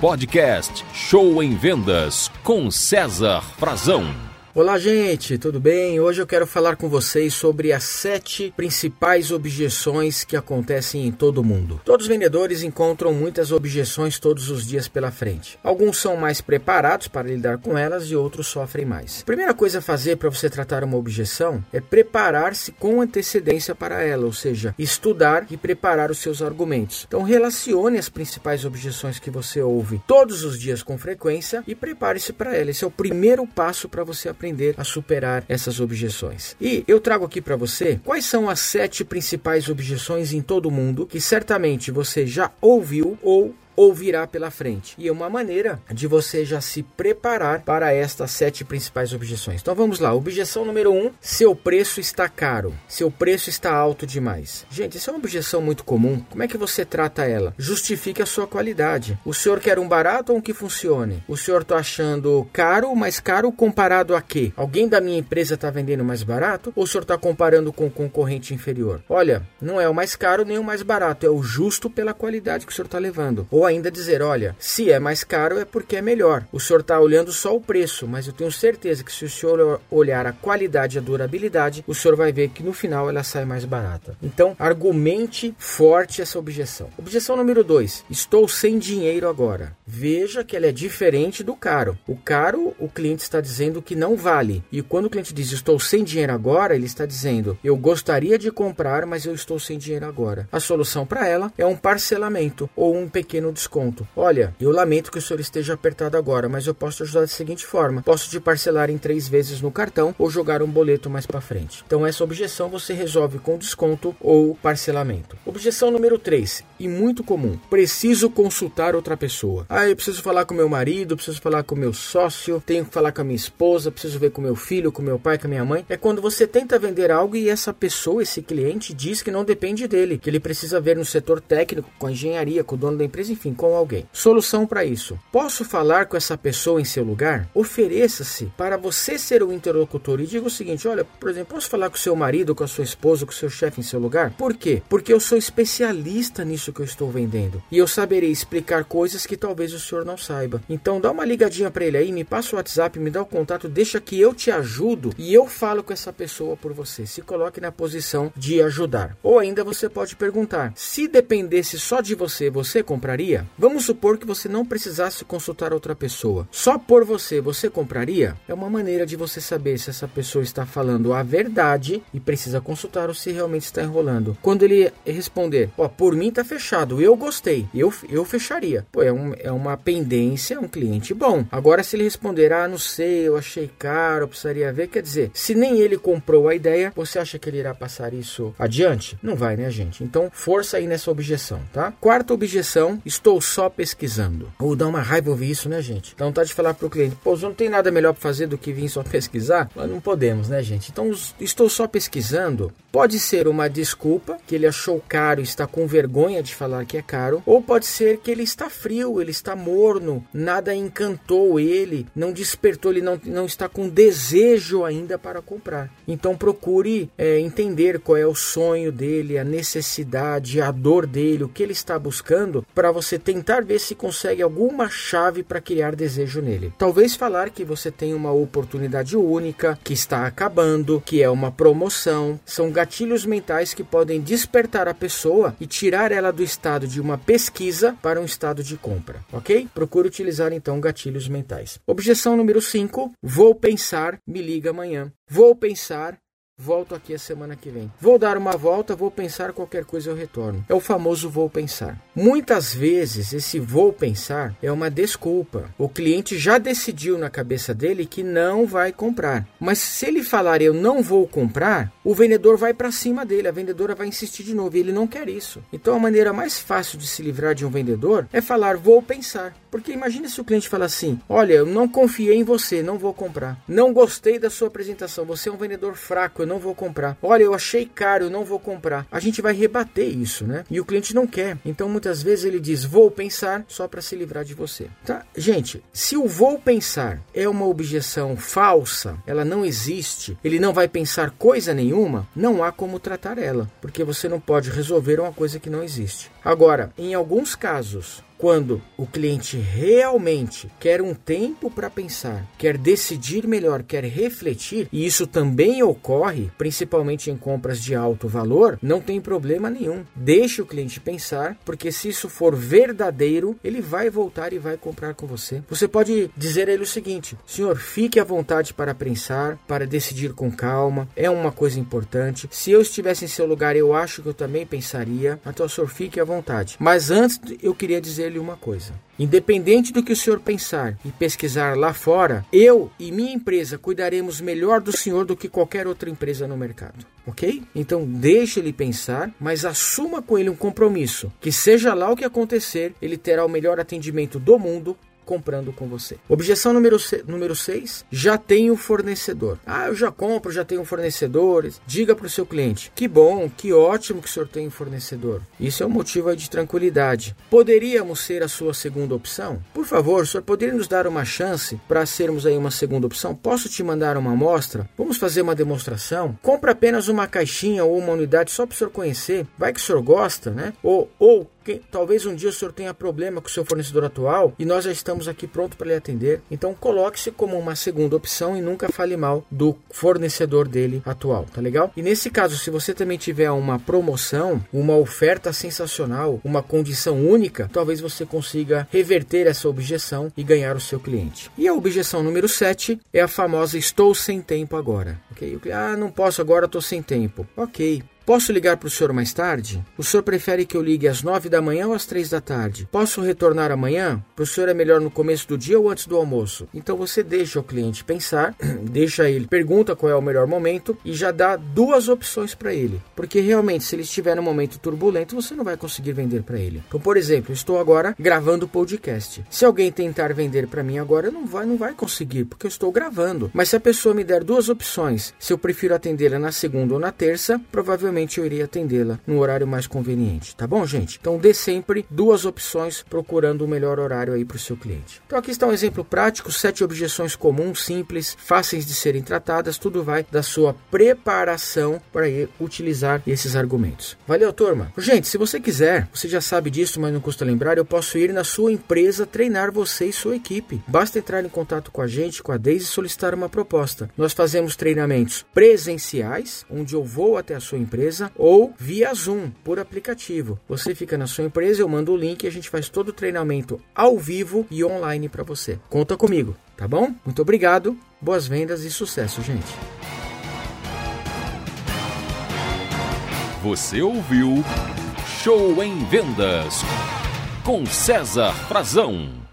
podcast Show em Vendas com César Frazão. Olá, gente, tudo bem? Hoje eu quero falar com vocês sobre as sete principais objeções que acontecem em todo mundo. Todos os vendedores encontram muitas objeções todos os dias pela frente. Alguns são mais preparados para lidar com elas e outros sofrem mais. A primeira coisa a fazer para você tratar uma objeção é preparar-se com antecedência para ela, ou seja, estudar e preparar os seus argumentos. Então, relacione as principais objeções que você ouve todos os dias com frequência e prepare-se para ela. Esse é o primeiro passo para você aprender aprender a superar essas objeções. E eu trago aqui para você quais são as sete principais objeções em todo o mundo que certamente você já ouviu ou ou virá pela frente. E é uma maneira de você já se preparar para estas sete principais objeções. Então vamos lá. Objeção número um: seu preço está caro. Seu preço está alto demais. Gente, isso é uma objeção muito comum. Como é que você trata ela? Justifique a sua qualidade. O senhor quer um barato ou um que funcione? O senhor está achando caro, mas caro comparado a quê? Alguém da minha empresa está vendendo mais barato? Ou o senhor está comparando com o concorrente inferior? Olha, não é o mais caro nem o mais barato, é o justo pela qualidade que o senhor está levando. Ou ainda dizer: olha, se é mais caro é porque é melhor. O senhor está olhando só o preço, mas eu tenho certeza que se o senhor olhar a qualidade e a durabilidade, o senhor vai ver que no final ela sai mais barata. Então, argumente forte essa objeção. Objeção número 2: estou sem dinheiro agora. Veja que ela é diferente do caro. O caro, o cliente está dizendo que não vale. E quando o cliente diz estou sem dinheiro agora, ele está dizendo eu gostaria de comprar, mas eu estou sem dinheiro agora. A solução para ela é um parcelamento ou um pequeno desconto. Olha, eu lamento que o senhor esteja apertado agora, mas eu posso ajudar da seguinte forma: posso te parcelar em três vezes no cartão ou jogar um boleto mais para frente. Então essa objeção você resolve com desconto ou parcelamento. Objeção número 3, e muito comum: preciso consultar outra pessoa. Ah, eu preciso falar com meu marido, preciso falar com meu sócio, tenho que falar com a minha esposa, preciso ver com meu filho, com meu pai, com a minha mãe. É quando você tenta vender algo e essa pessoa, esse cliente, diz que não depende dele, que ele precisa ver no setor técnico, com a engenharia, com o dono da empresa, enfim, com alguém. Solução para isso: posso falar com essa pessoa em seu lugar? Ofereça-se para você ser o interlocutor e diga o seguinte: olha, por exemplo, posso falar com seu marido, com a sua esposa, com seu chefe em seu lugar? Por quê? Porque eu sou especialista nisso que eu estou vendendo e eu saberei explicar coisas que talvez o senhor não saiba. Então dá uma ligadinha para ele aí, me passa o WhatsApp, me dá o contato, deixa que eu te ajudo e eu falo com essa pessoa por você. Se coloque na posição de ajudar. Ou ainda você pode perguntar: se dependesse só de você, você compraria? Vamos supor que você não precisasse consultar outra pessoa. Só por você, você compraria? É uma maneira de você saber se essa pessoa está falando a verdade e precisa consultar ou se realmente está enrolando. Quando ele responder: ó, por mim tá fechado, eu gostei, eu, eu fecharia. Pô, é um, é uma pendência, é um cliente bom. Agora, se ele responder, ah, não sei, eu achei caro, eu precisaria ver, quer dizer, se nem ele comprou a ideia, você acha que ele irá passar isso adiante? Não vai, né, gente? Então, força aí nessa objeção, tá? Quarta objeção, estou só pesquisando. Ou dá uma raiva ouvir isso, né, gente? Então, tá de falar pro cliente, pô, não tem nada melhor para fazer do que vir só pesquisar? Mas não podemos, né, gente? Então, estou só pesquisando. Pode ser uma desculpa, que ele achou caro está com vergonha de falar que é caro, ou pode ser que ele está frio, ele está morno, nada encantou ele, não despertou, ele não, não está com desejo ainda para comprar. Então procure é, entender qual é o sonho dele, a necessidade, a dor dele, o que ele está buscando, para você tentar ver se consegue alguma chave para criar desejo nele. Talvez falar que você tem uma oportunidade única, que está acabando, que é uma promoção, são gatilhos mentais que podem despertar a pessoa e tirar ela do estado de uma pesquisa para um estado de compra, ok? Procure utilizar então gatilhos mentais. Objeção número 5: vou pensar, me liga amanhã. Vou pensar, Volto aqui a semana que vem. Vou dar uma volta, vou pensar qualquer coisa eu retorno. É o famoso vou pensar. Muitas vezes esse vou pensar é uma desculpa. O cliente já decidiu na cabeça dele que não vai comprar. Mas se ele falar eu não vou comprar, o vendedor vai para cima dele, a vendedora vai insistir de novo e ele não quer isso. Então a maneira mais fácil de se livrar de um vendedor é falar vou pensar. Porque imagine se o cliente fala assim: "Olha, eu não confiei em você, não vou comprar. Não gostei da sua apresentação, você é um vendedor fraco, eu não vou comprar. Olha, eu achei caro, eu não vou comprar. A gente vai rebater isso, né? E o cliente não quer. Então muitas vezes ele diz: "Vou pensar" só para se livrar de você. Tá? Gente, se o vou pensar é uma objeção falsa, ela não existe, ele não vai pensar coisa nenhuma, não há como tratar ela, porque você não pode resolver uma coisa que não existe. Agora, em alguns casos, quando o cliente realmente quer um tempo para pensar, quer decidir melhor, quer refletir, e isso também ocorre principalmente em compras de alto valor, não tem problema nenhum. Deixe o cliente pensar, porque se isso for verdadeiro, ele vai voltar e vai comprar com você. Você pode dizer a ele o seguinte: senhor, fique à vontade para pensar, para decidir com calma, é uma coisa importante. Se eu estivesse em seu lugar, eu acho que eu também pensaria, então, senhor, fique à vontade. Mas antes, eu queria dizer-lhe uma coisa. Independente do que o senhor pensar e pesquisar lá fora, eu e minha empresa cuidaremos melhor do senhor do que qualquer outra empresa no mercado. Ok? Então deixe ele pensar, mas assuma com ele um compromisso que, seja lá o que acontecer, ele terá o melhor atendimento do mundo comprando com você. Objeção número 6, número seis, já tem o fornecedor. Ah, eu já compro, já tenho fornecedores. Diga para o seu cliente, que bom, que ótimo que o senhor tem um fornecedor. Isso é um motivo de tranquilidade. Poderíamos ser a sua segunda opção? Por favor, o senhor poderia nos dar uma chance para sermos aí uma segunda opção? Posso te mandar uma amostra? Vamos fazer uma demonstração? Compra apenas uma caixinha ou uma unidade só para o senhor conhecer. Vai que o senhor gosta, né? Ou, ou talvez um dia o senhor tenha problema com o seu fornecedor atual e nós já estamos aqui pronto para lhe atender. Então coloque-se como uma segunda opção e nunca fale mal do fornecedor dele atual, tá legal? E nesse caso, se você também tiver uma promoção, uma oferta sensacional, uma condição única, talvez você consiga reverter essa objeção e ganhar o seu cliente. E a objeção número 7 é a famosa estou sem tempo agora. Ok? Ah, não posso agora, estou sem tempo. Ok, Posso ligar para o senhor mais tarde? O senhor prefere que eu ligue às nove da manhã ou às três da tarde? Posso retornar amanhã? Para o senhor é melhor no começo do dia ou antes do almoço? Então você deixa o cliente pensar, deixa ele, pergunta qual é o melhor momento e já dá duas opções para ele. Porque realmente, se ele estiver num momento turbulento, você não vai conseguir vender para ele. Então, por exemplo, estou agora gravando o podcast. Se alguém tentar vender para mim agora, não vai, não vai conseguir, porque eu estou gravando. Mas se a pessoa me der duas opções, se eu prefiro atendê-la na segunda ou na terça, provavelmente provavelmente eu iria atendê-la no horário mais conveniente, tá bom, gente? Então dê sempre duas opções procurando o melhor horário aí para o seu cliente. Então aqui está um exemplo prático, sete objeções comuns, simples, fáceis de serem tratadas, tudo vai da sua preparação para utilizar esses argumentos. Valeu, turma? Gente, se você quiser, você já sabe disso, mas não custa lembrar, eu posso ir na sua empresa treinar você e sua equipe. Basta entrar em contato com a gente, com a Deise e solicitar uma proposta. Nós fazemos treinamentos presenciais, onde eu vou até a sua empresa empresa ou via Zoom por aplicativo. Você fica na sua empresa, eu mando o link e a gente faz todo o treinamento ao vivo e online para você. Conta comigo, tá bom? Muito obrigado, boas vendas e sucesso, gente. Você ouviu Show em Vendas com César Frazão.